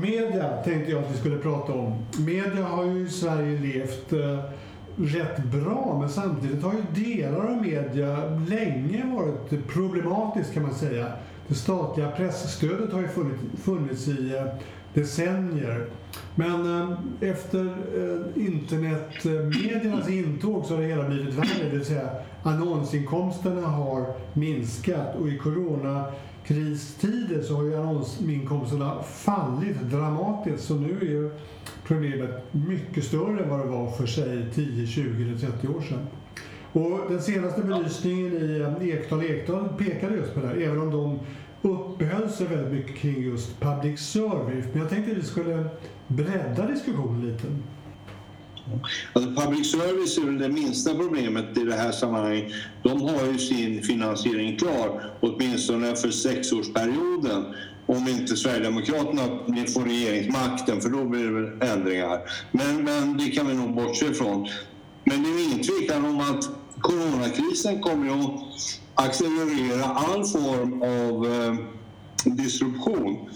Media tänkte jag att vi skulle prata om. Media har ju i Sverige levt eh, rätt bra men samtidigt har ju delar av media länge varit problematiskt kan man säga. Det statliga pressstödet har ju funnits, funnits i eh, decennier. Men eh, efter eh, internetmediernas intåg så har det hela blivit värre. Det vill säga annonsinkomsterna har minskat och i Corona kristider så har ju annonsinkomsterna fallit dramatiskt. Så nu är ju problemet mycket större än vad det var för sig 10, 20 eller 30 år sedan. Och den senaste belysningen i eh, Ekdal Ekdal pekade just på det här, även om de uppehöll sig väldigt mycket kring just public service. Men jag tänkte att vi skulle bredda diskussionen lite. Alltså public service är väl det minsta problemet i det här sammanhanget. De har ju sin finansiering klar, åtminstone för sexårsperioden om inte Sverigedemokraterna får regeringsmakten, för då blir det väl ändringar. Men, men det kan vi nog bortse ifrån. Men det är ingen tvekan om att coronakrisen kommer att accelerera all form av eh, disruption.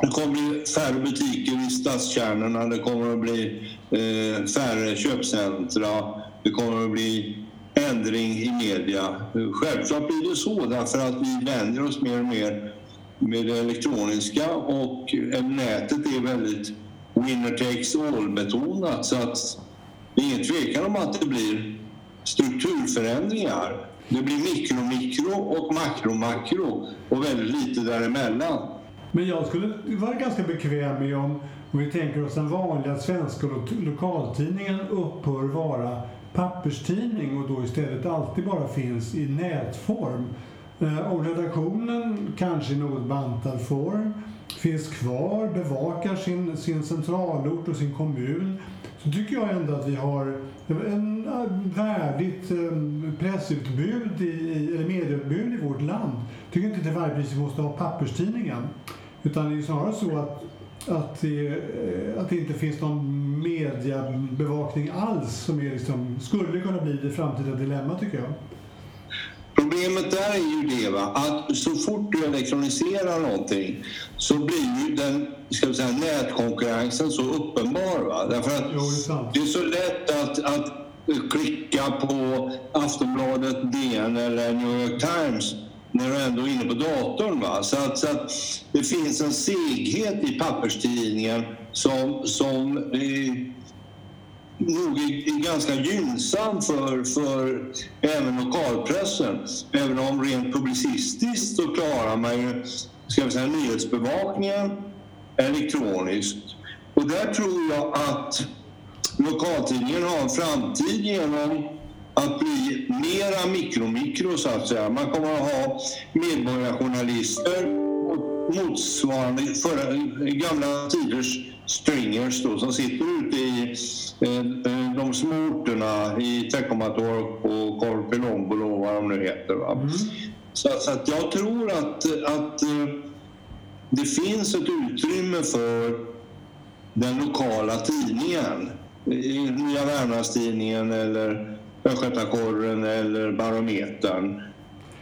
Det kommer bli färre butiker i stadskärnorna, det kommer att bli eh, färre köpcentra, det kommer att bli ändring i media. Självklart blir det så därför att vi vänjer oss mer och mer med det elektroniska och eh, nätet är väldigt winner takes all-betonat så att det är ingen tvekan om att det blir strukturförändringar. Det blir mikro-mikro och makro-makro och väldigt lite däremellan. Men jag skulle vara ganska bekväm med om, om vi tänker oss den vanliga svenska lokaltidningen upphör vara papperstidning och då istället alltid bara finns i nätform. Om och redaktionen, kanske i något bantad form, finns kvar, bevakar sin, sin centralort och sin kommun så tycker jag ändå att vi har en eh, värdigt eh, pressutbud, i, eller medieutbud i vårt land. Jag tycker inte till varje pris vi måste ha papperstidningen. Utan det är snarare så att, att, det, eh, att det inte finns någon mediebevakning alls som är liksom, skulle kunna bli det framtida dilemma tycker jag. Problemet där är ju det va, att så fort du elektroniserar någonting så blir ju den ska vi säga, nätkonkurrensen så uppenbar. Va? Därför att jo, det är så lätt att, att klicka på Aftonbladet, DN eller New York Times när du ändå är inne på datorn. Va? Så, att, så att det finns en seghet i papperstidningen som, som eh, nog är ganska gynnsam för, för även lokalpressen. Även om rent publicistiskt så klarar man ju ska vi säga, nyhetsbevakningen elektroniskt. Och där tror jag att lokaltidningen har en framtid genom att bli mera mikromikro så att säga. Man kommer att ha medborgarjournalister motsvarande förra, gamla tiders stringers då, som sitter ute i eh, eh, de små orterna i Teckomatorp och Korpilombolo och vad de nu heter. Va? Mm. Så, så, att jag tror att, att eh, det finns ett utrymme för den lokala tidningen. Nya Värmlandstidningen eller Östgötakorren eller Barometern.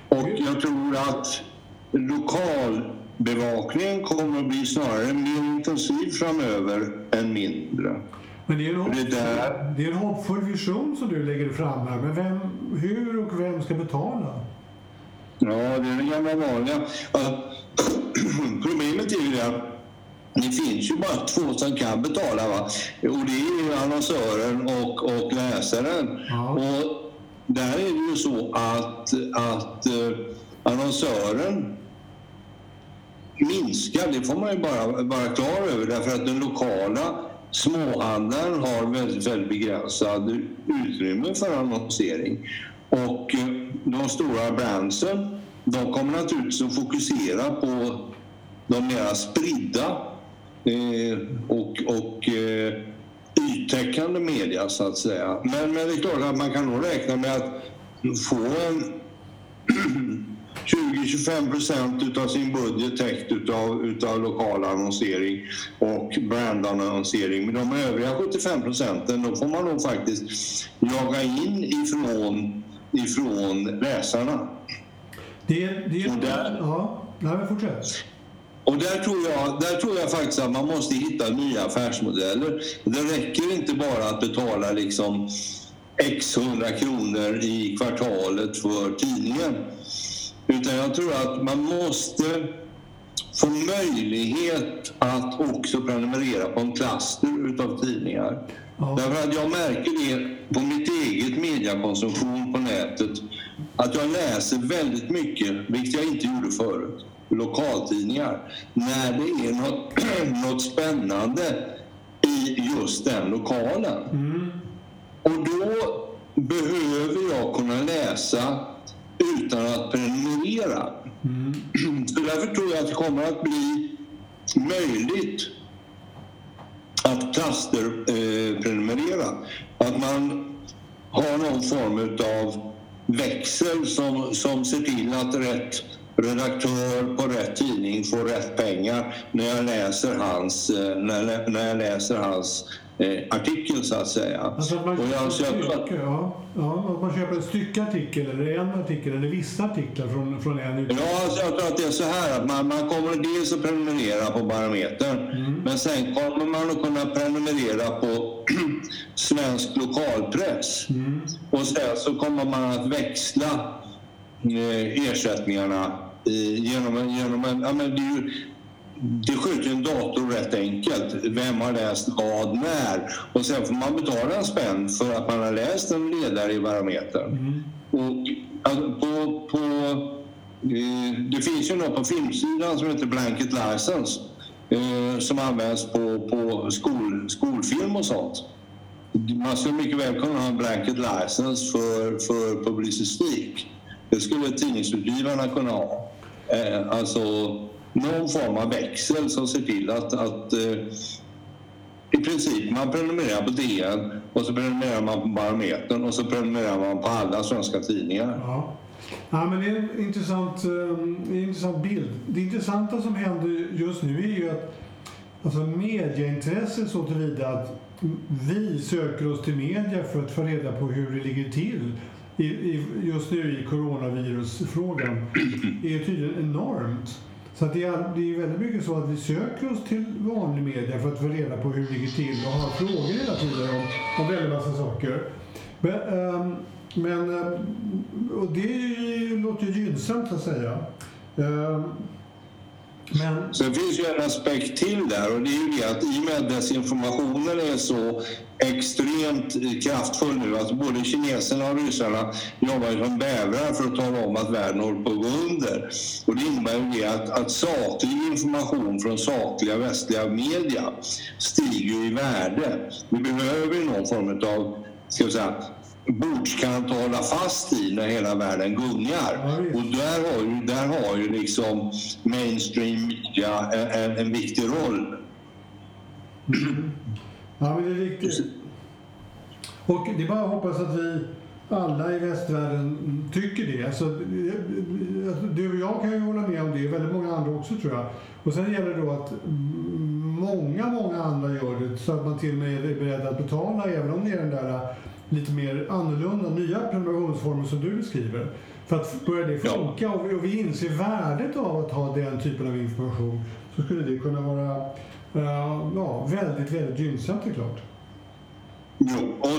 Och jag tror att lokal bevakningen kommer att bli snarare mer intensiv framöver än mindre. Men det är, en hoppfull, det, där... det är en hoppfull vision som du lägger fram här. Men vem, hur och vem ska betala? Ja, det är det gamla vanliga. Problemet är ju det det finns ju bara två som kan betala. Va? Och det är ju annonsören och, och läsaren. Ja. Och där är det ju så att, att uh, annonsören minskar, det får man ju bara vara klar över därför att den lokala småhandlaren har väldigt, väldigt begränsad utrymme för annonsering. Och eh, de stora brandsen, de kommer naturligtvis att fokusera på de mera spridda eh, och, och eh, yttäckande media så att säga. Men, men det är klart att man kan nog räkna med att få en 20-25 procent av sin budget täckt utav, utav lokal annonsering och brandannonsering. Men de övriga 75 procenten, då får man nog faktiskt jaga in ifrån, ifrån läsarna. Det, det, och där, ja, fortsätt. Och där tror, jag, där tror jag faktiskt att man måste hitta nya affärsmodeller. Det räcker inte bara att betala liksom x hundra kronor i kvartalet för tidningen. Utan jag tror att man måste få möjlighet att också prenumerera på en klaster utav tidningar. Ja. Därför att jag märker det på mitt eget mediekonsumtion på nätet att jag läser väldigt mycket, vilket jag inte gjorde förut, lokaltidningar när det är något, något spännande i just den lokalen. Mm. Och då behöver jag kunna läsa utan att prenumerera. Mm. Så därför tror jag att det kommer att bli möjligt att klaster eh, prenumerera. Att man har någon form av växel som, som ser till att rätt redaktör på rätt tidning får rätt pengar när jag läser hans, eh, när, när jag läser hans eh, artikel så att säga. Alltså att man, och jag, stycke, ja. Ja, man köper en styckartikel eller en artikel eller vissa artiklar från, från en utgivare? Ja, alltså jag tror att det är så här att man, man kommer dels att prenumerera på Barometern mm. men sen kommer man att kunna prenumerera på svensk lokalpress. Mm. Och sen så kommer man att växla eh, ersättningarna genom, genom en... Ja, men det, är ju, det sköter en dator rätt enkelt. Vem har läst vad när? Och sen får man betala en spänn för att man har läst en ledare i Barometern. Mm. Och alltså, på, på, eh, det finns ju något på filmsidan som heter Blanket License eh, som används på, på skol, skolfilm och sånt. Man skulle mycket väl kunna ha en Blanket License för, för publicistik. Det skulle tidningsutgivarna kunna ha. Eh, alltså någon form av växel som ser till att, att eh, i princip man prenumererar på DN och så prenumererar man på Barometern och så prenumererar man på alla svenska tidningar. Ja. Ja, men det är en intressant, eh, en intressant bild. Det intressanta som händer just nu är ju att alltså medieintresse så tillvida att vi söker oss till media för att få reda på hur det ligger till i, i, just nu i coronavirusfrågan är tydligen enormt. Så det, är, det är väldigt mycket så att vi söker oss till vanlig media för att få reda på hur det ligger till och har frågor hela tiden om, om väldigt massa saker. Men, um, men och det låter ju gynnsamt att säga. Um, men... Sen finns ju en aspekt till där och det är ju det att i och med att desinformationen är så extremt kraftfull nu, att både kineserna och ryssarna jobbar som bävrar för att tala om att världen håller på att gå under. Och det innebär ju det att, att saklig information från sakliga västliga media stiger i värde. Vi behöver någon form av ska vi säga, bordskant att hålla fast i när hela världen gungar. Och där har ju, där har ju liksom mainstream media en, en viktig roll. Mm. Ja, men det är riktigt. Och det är bara att hoppas att vi alla i västvärlden tycker det. Alltså, du och jag kan ju hålla med om det, väldigt många andra också tror jag. Och sen gäller det då att många, många andra gör det så att man till och med är beredd att betala även om det är den där lite mer annorlunda, nya prenumerationsformer som du beskriver. För att börja det funka ja. och, vi, och vi inser värdet av att ha den typen av information så skulle det kunna vara uh, ja, väldigt, väldigt gynnsamt är klart. Jo, och,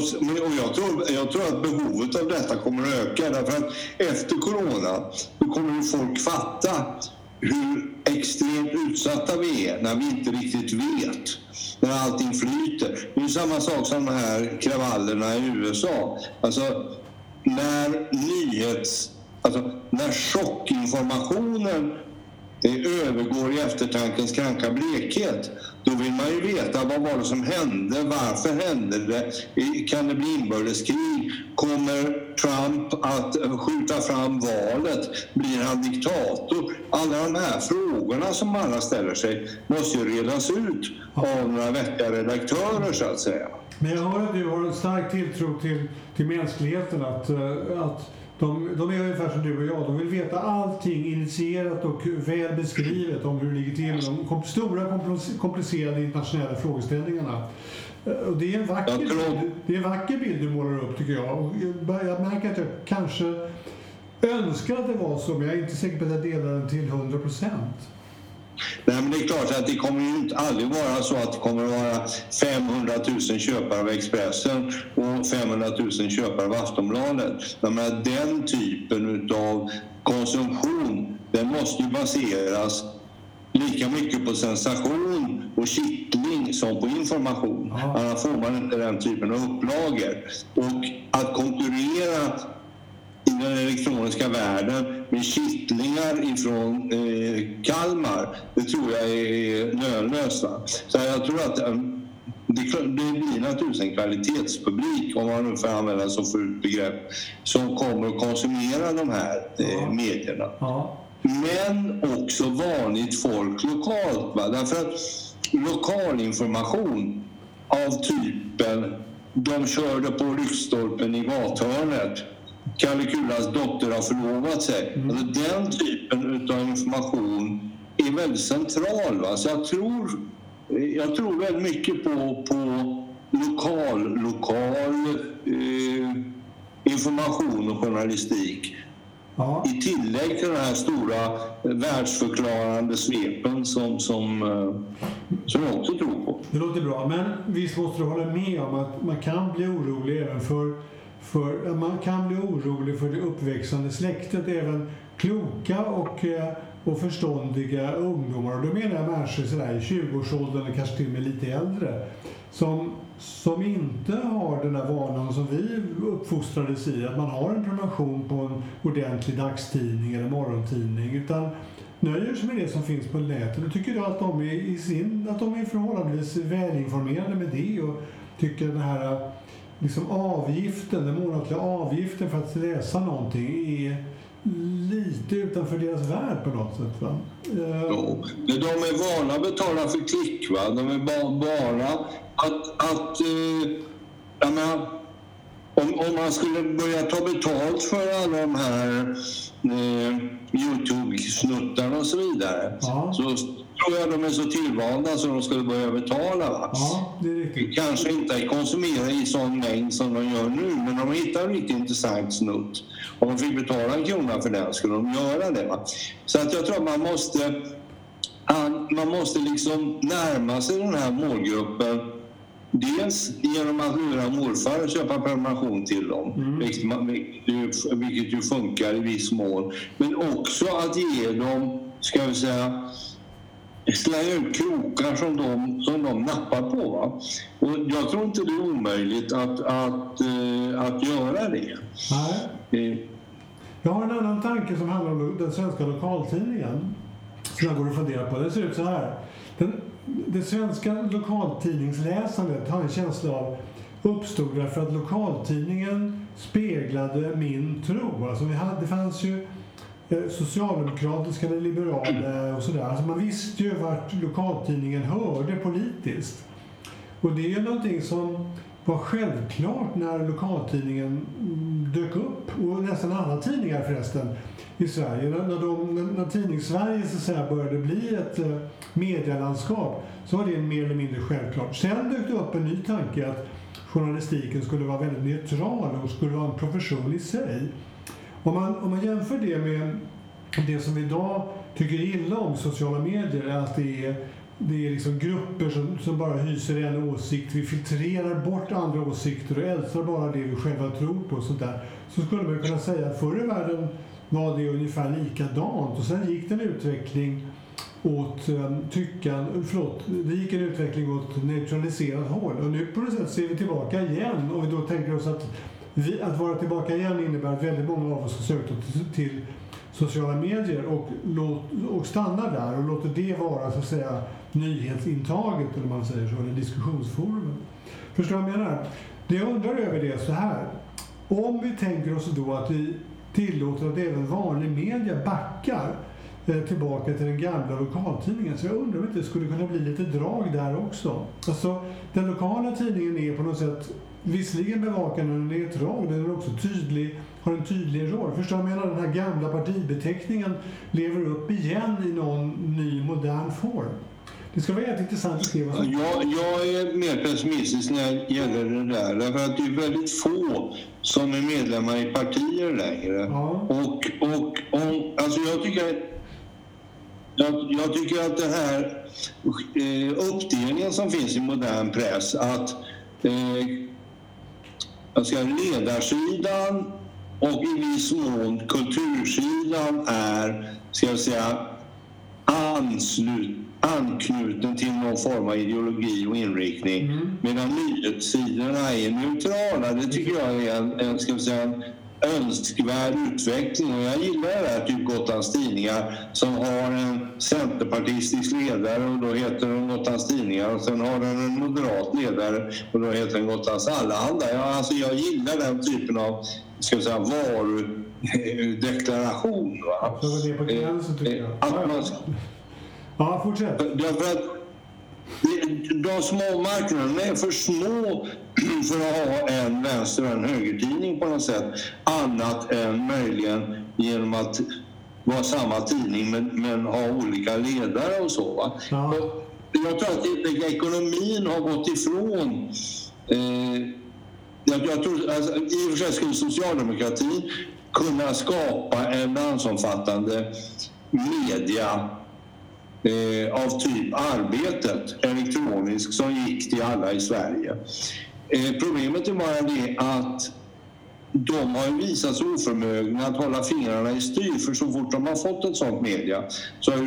och jag, tror, jag tror att behovet av detta kommer att öka därför att efter corona då kommer folk fatta hur extremt utsatta vi är när vi inte riktigt vet när allting flyter. Det är samma sak som de här kravallerna i USA. Alltså, när nyhets... Alltså, när chockinformationen övergår i eftertankens kranka blekhet. Då vill man ju veta vad var det som hände, varför hände det, kan det bli inbördeskrig, kommer Trump att eh, skjuta fram valet, blir han diktator? Alla de här frågorna som alla ställer sig måste ju redas ut av några vettiga redaktörer så att säga. Men jag hör att du har en stark tilltro till, till mänskligheten, att, eh, att de, de är ungefär som du och jag. De vill veta allting initierat och väl beskrivet om hur det ligger till. De stora komplicerade internationella frågeställningarna. Eh, och det, är en vacker bild, det är en vacker bild du målar upp tycker jag. Och jag märker att jag kanske önskar att det var så, men jag är inte säker på att jag delar den till 100 procent. Nej, men det är klart att det kommer ju inte aldrig vara så att det kommer att vara 500 000 köpare av Expressen och 500 000 köpare av Aftonbladet. Jag menar, den typen av konsumtion den måste ju baseras lika mycket på sensation och kittling som på information. Annars får man inte den typen av upplagor. Och att konkurrera den elektroniska världen med kittlingar ifrån eh, Kalmar, det tror jag är lönlöst. Så jag tror att eh, det, blir naturligtvis en kvalitetspublik, om man nu får använda så fult begrepp, som kommer att konsumera de här eh, medierna Ja. men också vanligt folk lokalt. Va? Därför att lokalinformation av typen de körde på lyktstolpen i gathörnet. Kalle Kulas dotter har förlovat sig. Alltså, den typen av information är väldigt central. Va? Så jag tror, jag tror väldigt mycket på, på lokal, lokal eh, information och journalistik Ja. i tillägg till den här stora världsförklarande svepen som, som, eh, som jag också tror på. Det låter bra, men visst måste du hålla med om att man kan bli orolig även för, för man kan bli orolig för det uppväxande släktet, även kloka och, eh, och förståndiga ungdomar. Och då menar jag människor sådär i 20-årsåldern kanske till och med lite äldre som, som inte har den där vanan som vi uppfostrades i, att man har en prenumeration på en ordentlig dagstidning eller morgontidning, utan nöjer sig med det som finns på nätet. Då tycker jag att de är, i sin, att de är förhållandevis välinformerade med det och tycker den här liksom avgiften, den månatliga avgiften för att läsa någonting är lite utanför deras värld på något sätt. Va? Eh. Men De är vana att betala för klick. Va? De är bara att... att eh, jag menar, om, om man skulle börja ta betalt för alla de här eh, Youtube-snuttarna och så vidare Ja. så tror jag de är så tillvalda så de skulle börja betala. Va? ja, det är riktigt. kanske inte konsumera i sån mängd som de gör nu, men om de hittar en riktigt intressant snutt om de fick betala en krona för den skulle de göra det. Va? Så att jag tror att man måste, an- man måste liksom närma sig den här målgruppen Dels genom att lura morfar och köpa prenumeration till dem, vilket, man, vilket, vilket ju funkar i viss mån. Men också att ge dem, ska vi säga, slänga ut krokar som de, som de nappar på. Va? Och jag tror inte det är omöjligt att, att, eh, att göra det. Nej. Eh, Jag har en annan tanke som handlar om den svenska lokaltidningen. Som jag går och funderar på. Den ser ut så här. Den, det svenska lokaltidningsläsandet har en känsla av uppstod därför att lokaltidningen speglade min tro. Alltså vi hade, det fanns ju Eh, socialdemokratiska eller liberala och sådär. Alltså man visste ju vart lokaltidningen hörde politiskt. Och det är någonting som var självklart när lokaltidningen mm, dök upp, och nästan alla tidningar förresten, i Sverige. När, de, när, tidningssverige så att säga, började bli ett eh, medielandskap så var det mer eller mindre självklart. Sen dök det upp en ny tanke att journalistiken skulle vara väldigt neutral och skulle vara en profession i sig. Om man, om man jämför det med det som vi idag tycker illa om sociala medier, är att det är, det är liksom grupper som, som bara hyser en åsikt. Vi filtrerar bort andra åsikter och älskar bara det vi själva tror på. Och sånt där. Så skulle man kunna säga att förr i världen var det ungefär likadant och sen gick det en utveckling åt eh, tyckan, förlåt, det gick en utveckling åt neutraliserat håll och nu på något sätt ser vi tillbaka igen och vi då tänker oss att vi, att vara tillbaka igen innebär att väldigt många av oss har sökt till, sociala medier och, låt, och stannar där och låter det vara så att säga nyhetsintaget eller man säger så, eller diskussionsforumet. Förstår du vad jag menar? Det jag undrar över det är så här. Om vi tänker oss då att vi tillåter att även vanlig media backar tillbaka till den gamla lokaltidningen. Så jag undrar om inte det skulle kunna bli lite drag där också. Alltså, den lokala tidningen är på något sätt visserligen bevakande och neutral, den är också tydlig, har en tydlig roll. Förstår du vad jag menar? Den här gamla partibeteckningen lever upp igen i någon ny modern form. Det ska vara jätteintressant att se vad som... Jag, jag är mer pessimistisk när det gäller det där. Därför att det är väldigt få som är medlemmar i partier längre. Ja. Och, och om, alltså jag tycker jag, jag, tycker att den här eh, uppdelningen som finns i modern press, att eh, jag ska, ledarsidan och i viss mån kultursidan är, ska jag säga, anslut, anknuten till någon form av ideologi och inriktning. Mm. Medan nyhetssidorna är neutrala. Det tycker jag är en, en ska säga, en önskvärd utveckling. Och jag gillar det här, typ Gotlands Tidningar som har en centerpartistisk ledare och då heter den Gotlands Tidningar och sen har den en moderat ledare och då heter den Gotlands Allehanda. Jag, alltså, jag gillar den typen av ska säga, varudeklaration. Va? Det var det på gränsen tycker jag. Att man, ja, fortsätt. Därför att de små marknaderna är för små för att ha en vänster och en högertidning på något sätt. Annat än möjligen genom att vara samma tidning men, men ha olika ledare och så. Ja. Och jag tror att ekonomin har gått ifrån eh, jag, jag tror, alltså, I och för sig skulle socialdemokratin kunna skapa en landsomfattande media eh, av typ Arbetet, elektronisk, som gick till alla i Sverige. Eh, problemet är bara det att de har visat sig oförmögna att hålla fingrarna i styr för så fort de har fått ett sånt media så har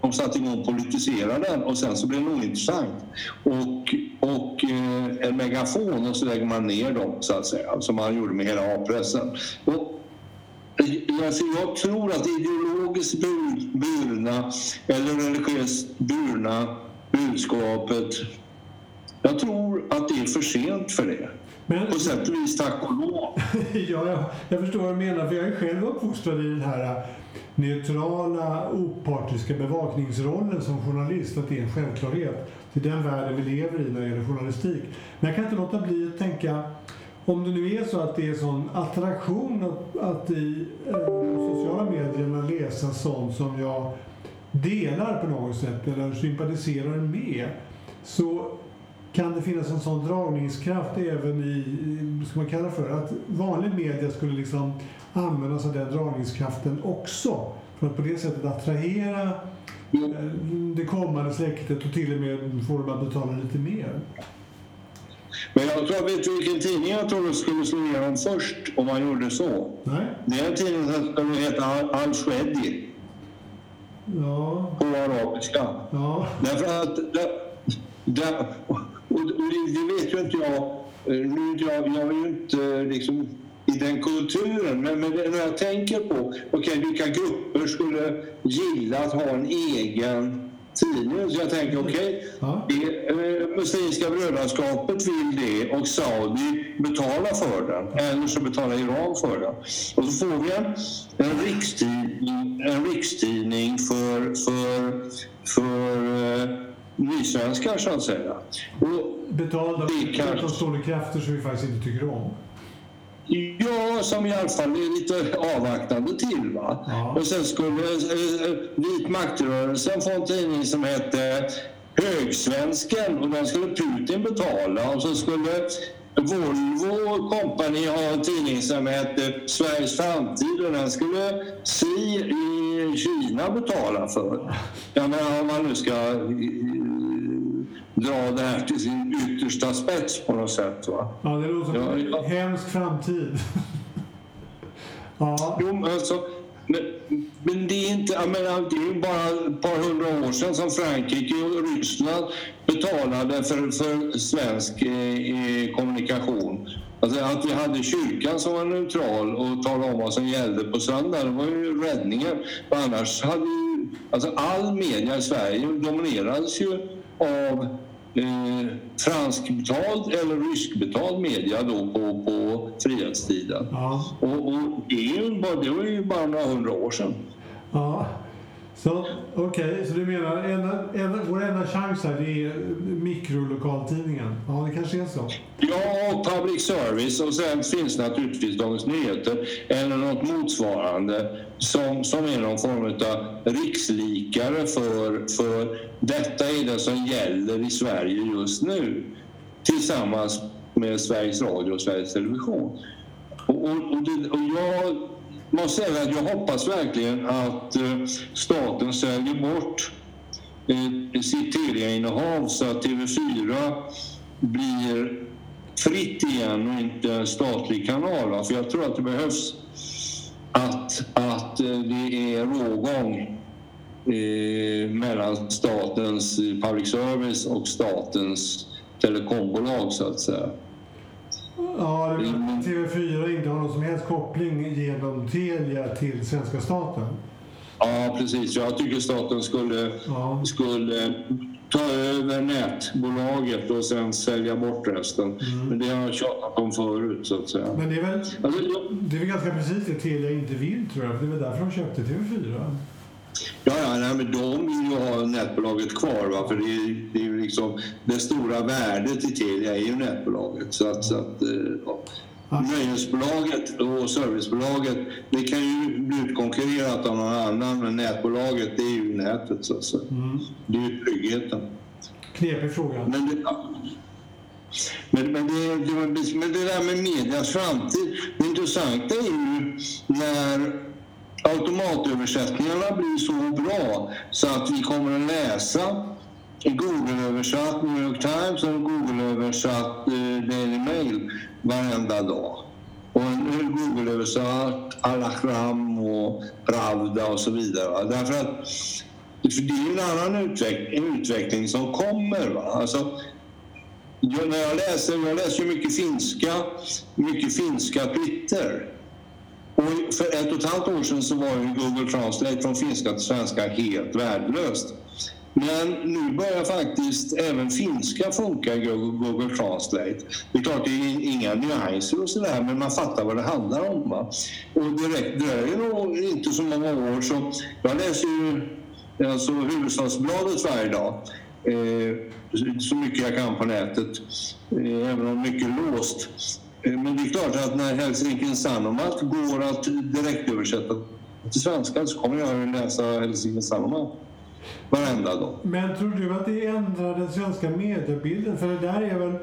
de satt igång och politisera den och sen så blir den ointressant. Och, och eh, en megafon och så lägger man ner dem så att säga, som man gjorde med hela A-pressen. Och, alltså jag tror att ideologiskt burna eller religiöst burna budskapet jag tror att det är för sent för det. Men, på sätt och vis tack och lov. ja, jag, jag förstår vad du menar, för jag är själv uppfostrad i den här äh, neutrala, opartiska bevakningsrollen som journalist, att det är en självklarhet. Det är den världen vi lever i när det gäller journalistik. Men jag kan inte låta bli att tänka, om det nu är så att det är sån attraktion att, att i eh, sociala medierna läsa sånt som jag delar på något sätt eller sympatiserar med, så kan det finnas en sån dragningskraft även i, ska man kalla för, att vanlig media skulle liksom använda sig av den dragningskraften också för att på det sättet attrahera eh, det kommande släktet och till och med få dem att betala lite mer. Men jag tror, vet du vilken tidning jag tror skulle slå igenom först om man gjorde så? Nej. Det är en tidning som heter Al-Shwedi. Ja. På arabiska. Ja. Därför att där, där, och, det vet ju inte jag. Eh, nu, jag, jag är ju inte liksom i den kulturen. Men, men när jag tänker på okay, vilka grupper skulle gilla att ha en egen tidning. Så jag tänker okej, okay, ja. Muslimska brödraskapet vill det och Saudi betalar för den. Eller så betalar Iran för den. Och så får vi en, en, rikstidning, en rikstidning för, för, för uh, nysvenskar så att säga. Och Betalda av stående krafter som vi faktiskt inte tycker om. Ja, som i alla fall är lite avvaktande till. Va? Ja. Och sen skulle eh, eh, Vit maktrörelsen få en tidning som hette Högsvensken och den skulle Putin betala. Och så skulle Volvo Company har en tidning som heter Sveriges framtid och den skulle SI i Kina betala för. Jag menar om man nu ska dra det här till sin yttersta spets på något sätt. Va? Ja, det låter som en ja, hemsk framtid. ja. Jo, men, alltså, men, men, det är inte, jag menar, det är bara ett par hundra år sedan som Frankrike och Ryssland betalade för, för svensk eh, kommunikation. Alltså att vi hade kyrkan som var neutral och talade om vad som gällde på söndag, det var ju räddningen. Annars hade ju, alltså all media i Sverige dominerades ju av eh, franskbetald eller ryskbetald media då på, på frihetstiden. Ja. Och, och det, är ju bara, det var ju bara några hundra år sedan. Ja. Så okej, okay, så du menar ena, ena, vår enda chans här det är mikrolokaltidningen? Ja, det kanske är så? Ja, och public service och sen finns naturligtvis Dagens Nyheter eller något motsvarande som, som är någon form av rikslikare för, för detta är det som gäller i Sverige just nu tillsammans med Sveriges Radio och Sveriges Television. Och, och, och, det, och jag måste säga att jag hoppas verkligen att eh, staten säljer bort eh, sitt Telia-innehav så att TV4 blir fritt igen och inte en statlig kanal. För jag tror att det behövs att, att eh, det är rågång eh, mellan statens public service och statens telekombolag så att säga. Ja, TV4 inte har någon som helst koppling genom Telia till svenska staten. Ja, precis. Jag tycker staten skulle, ja. skulle ta över nätbolaget och sen sälja bort resten. Mm. Men det har jag tjatat om förut, så att säga. Men det är väl, det är väl ganska precis det Telia inte vill, tror jag. Det är väl därför de köpte TV4? Ja, ja nej, men de vill ju ha nätbolaget kvar. Va? För det är, det är liksom, det stora värdet i Telia är ju nätbolaget. Så att, så att, eh, ja. Nöjesbolaget och servicebolaget det kan ju bli utkonkurrerat av någon annan men nätbolaget det är ju nätet så säga. Mm. Det är ju tryggheten. Knepig fråga. Men det, men, men, det, det, men det där med medias framtid, det intressanta är ju när automatöversättningarna blir så bra så att vi kommer att läsa Google-översatt New York Times och Google-översatt Daily Mail varenda dag. Och nu Google-översatt Al-Ahram och Pravda och så vidare. Därför att för det är en annan utveckling, utveckling som kommer. Va? Alltså, jag, när jag läser, jag läser mycket finska, mycket finska Twitter. Och för ett och ett halvt år sedan så var ju Google Translate från finska till svenska helt värdelöst. Men nu börjar faktiskt även finska funka i Google Translate. Det är klart, det är inga nyanser och sådär, men man fattar vad det handlar om. Va? Och det dröjer nog inte så många år. Så jag läser ju alltså, Huvudstadsbladet varje dag. Eh, så mycket jag kan på nätet, eh, även om mycket är låst. Eh, men det är klart att när Helsingin Sanomat går att direktöversätta till svenska så kommer jag att läsa Helsingin Sanomat varenda dag. Men tror du att det ändrar den svenska mediebilden? För det där är väl,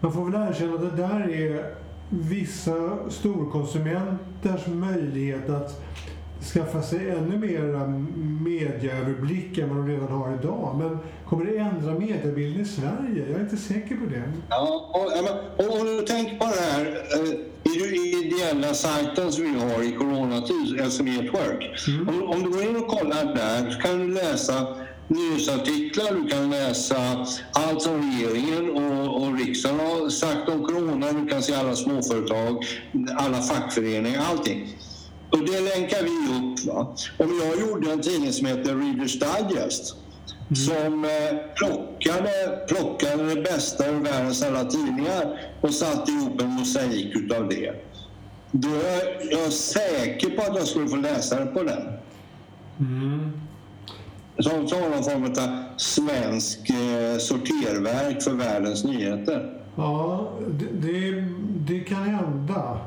man får väl erkänna att det där är vissa storkonsumenters möjlighet att skaffa sig ännu mer medieöverblick än vad de redan har idag. Men kommer det ändra mediebilden i Sverige? Jag är inte säker på det. Ja, och, och, och tänk på det här i ideella sajten som vi har i coronatid, SME Network. Mm. Om, om, du går in och kollar där så kan du läsa nyhetsartiklar, du kan läsa allt som regeringen och, och riksdagen har sagt om corona, du kan se alla småföretag, alla fackföreningar, allting. Och det länkar vi upp. Va? Om jag gjorde en tidning som heter Readers Digest mm. som eh, plockade, plockade det bästa ur världens alla tidningar och satte ihop en mosaik utav det. Då är jag säker på att jag skulle få läsare på den. Mm. Som, som någon form av svensk eh, sorterverk för världens nyheter. Ja, det, det, det kan hända.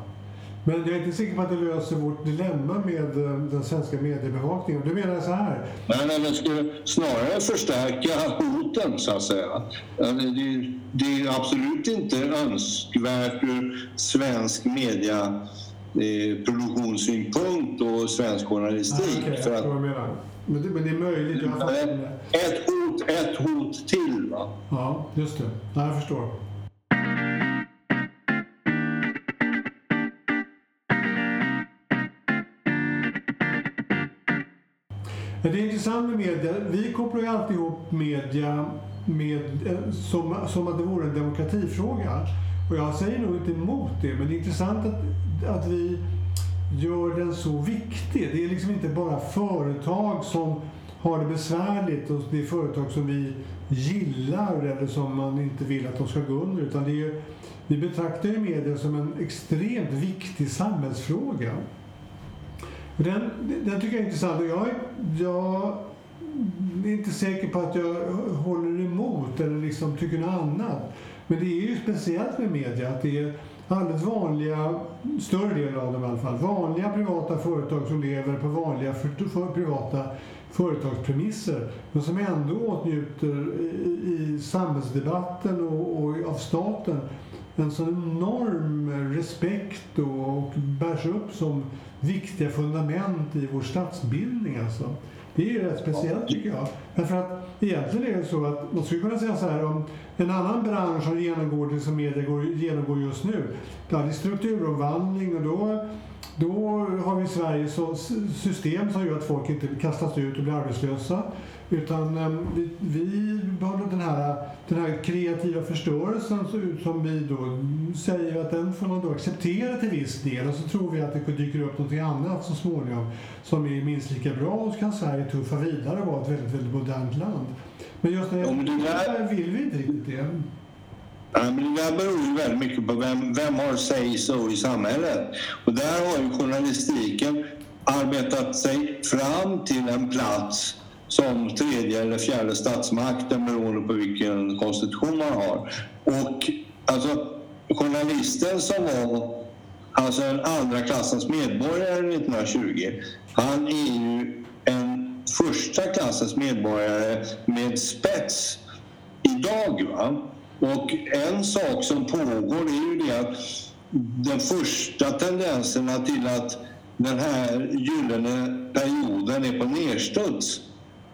Men jag är inte säker på att det löser vårt dilemma med eh, den svenska mediebevakningen. Du menar så här? Nej, det skulle snarare förstärka hoten, så att säga. Det, det är absolut inte önskvärt ur svensk media eh, produktionssynpunkt och svensk journalistik. Ah, okay, för att, men, det, men det är möjligt. Ett hot, ett hot till. Va? Ja, just det. Ja, jag förstår. Det är intressant med media. Vi kopplar ju alltid ihop media med, eh, som, som att det vore en demokratifråga. Och jag säger nog inte emot det, men det är intressant att, att vi gör den så viktig. Det är liksom inte bara företag som har det besvärligt och det är företag som vi gillar eller som man inte vill att de ska gå under. Utan det är, vi betraktar ju media som en extremt viktig samhällsfråga. Den, den tycker jag är intressant och jag, jag är inte säker på att jag håller emot eller liksom tycker något annat. Men det är ju speciellt med media att det är alldeles vanliga, större delen av dem i alla fall, vanliga privata företag som lever på vanliga för, för privata företagspremisser men som ändå åtnjuter i, i samhällsdebatten och, och, av staten en sån enorm respekt och, och bärs upp som viktiga fundament i vår statsbildning. Alltså. Det är rätt speciellt tycker jag. Därför att egentligen är det så att man skulle kunna säga så här om en annan bransch som genomgår det som media går, genomgår just nu. Ja, det är strukturomvandling och då, då har vi i Sverige så system som gör att folk inte kastas ut och blir arbetslösa. Utan um, vi, vi har den här, den här kreativa förstörelsen som vi då säger att den får man då acceptera till viss del och så tror vi att det dyker upp något annat så småningom som är minst lika bra och så kan Sverige tuffa vidare och vara ett väldigt, väldigt modernt land. Men just när det där vill vi inte riktigt det. Ja, men det där beror ju väldigt mycket på vem, vem har say så i samhället. Och där har ju journalistiken arbetat sig fram till en plats som tredje eller fjärde statsmakten beroende på vilken konstitution man har. Och alltså, journalisten som var alltså en andra klassens medborgare 1920, han är ju en första klassens medborgare med spets idag. Va? Och en sak som pågår är ju det att den första tendenserna till att den här gyllene perioden är på nedstuds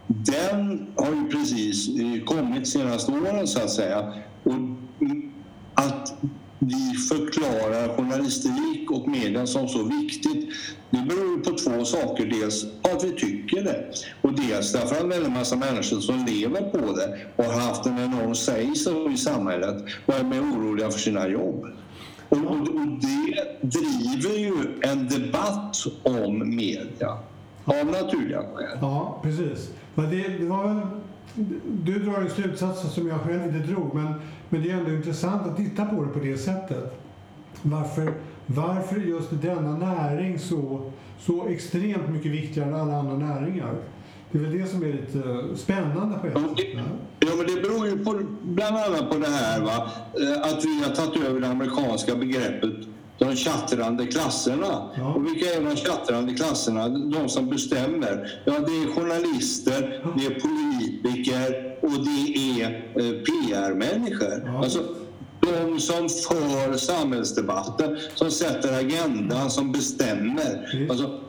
den har ju precis eh, kommit senaste åren så att säga. Och att vi förklarar journalistik och media som så viktigt, det beror på två saker. Dels att vi tycker det och dels därför att det är en massa människor som lever på det och har haft en enorm sägelse i samhället och är mer oroliga för sina jobb. Och, och, och det driver ju en debatt om media av naturliga skäl. Ja, precis. Men det, var väl, du drar ju slutsatser som jag själv inte drog, men, men det är ändå intressant att titta på det på det sättet. Varför, varför är just denna näring så, så extremt mycket viktigare än alla andra näringar? Det är väl det som är lite spännande på ett sätt. Ja, men det beror ju på, bland annat på det här va? Eh, att vi har tagit över det amerikanska begreppet de tjattrande klasserna. Ja. Och vilka är de tjattrande klasserna? De som bestämmer. Ja, det är journalister, det är politiker och det är eh, PR-människor. Ja. Alltså, de som för samhällsdebatten, som sätter agendan, som bestämmer. Mm. Alltså,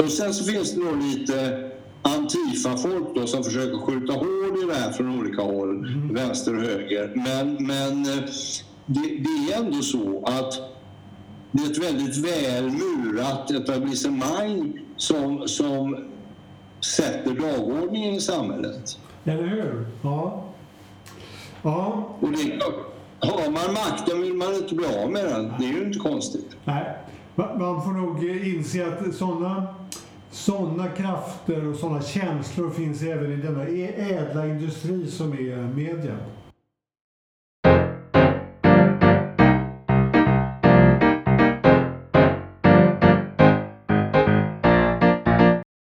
och sen så finns det nog lite Antifa-folk då som försöker skjuta hål i det här från olika håll, mm. vänster och höger. Men, men eh, det, det är ändå så att det är ett väldigt väl murat etablissemang som, som sätter dagordningen i samhället. Eller hur? Ja. ja. Och det, har man makten vill man inte bli av med den. Det är ju inte konstigt. Nej, man får nog inse att sådana såna krafter och sådana känslor finns även i denna ädla industri som är media.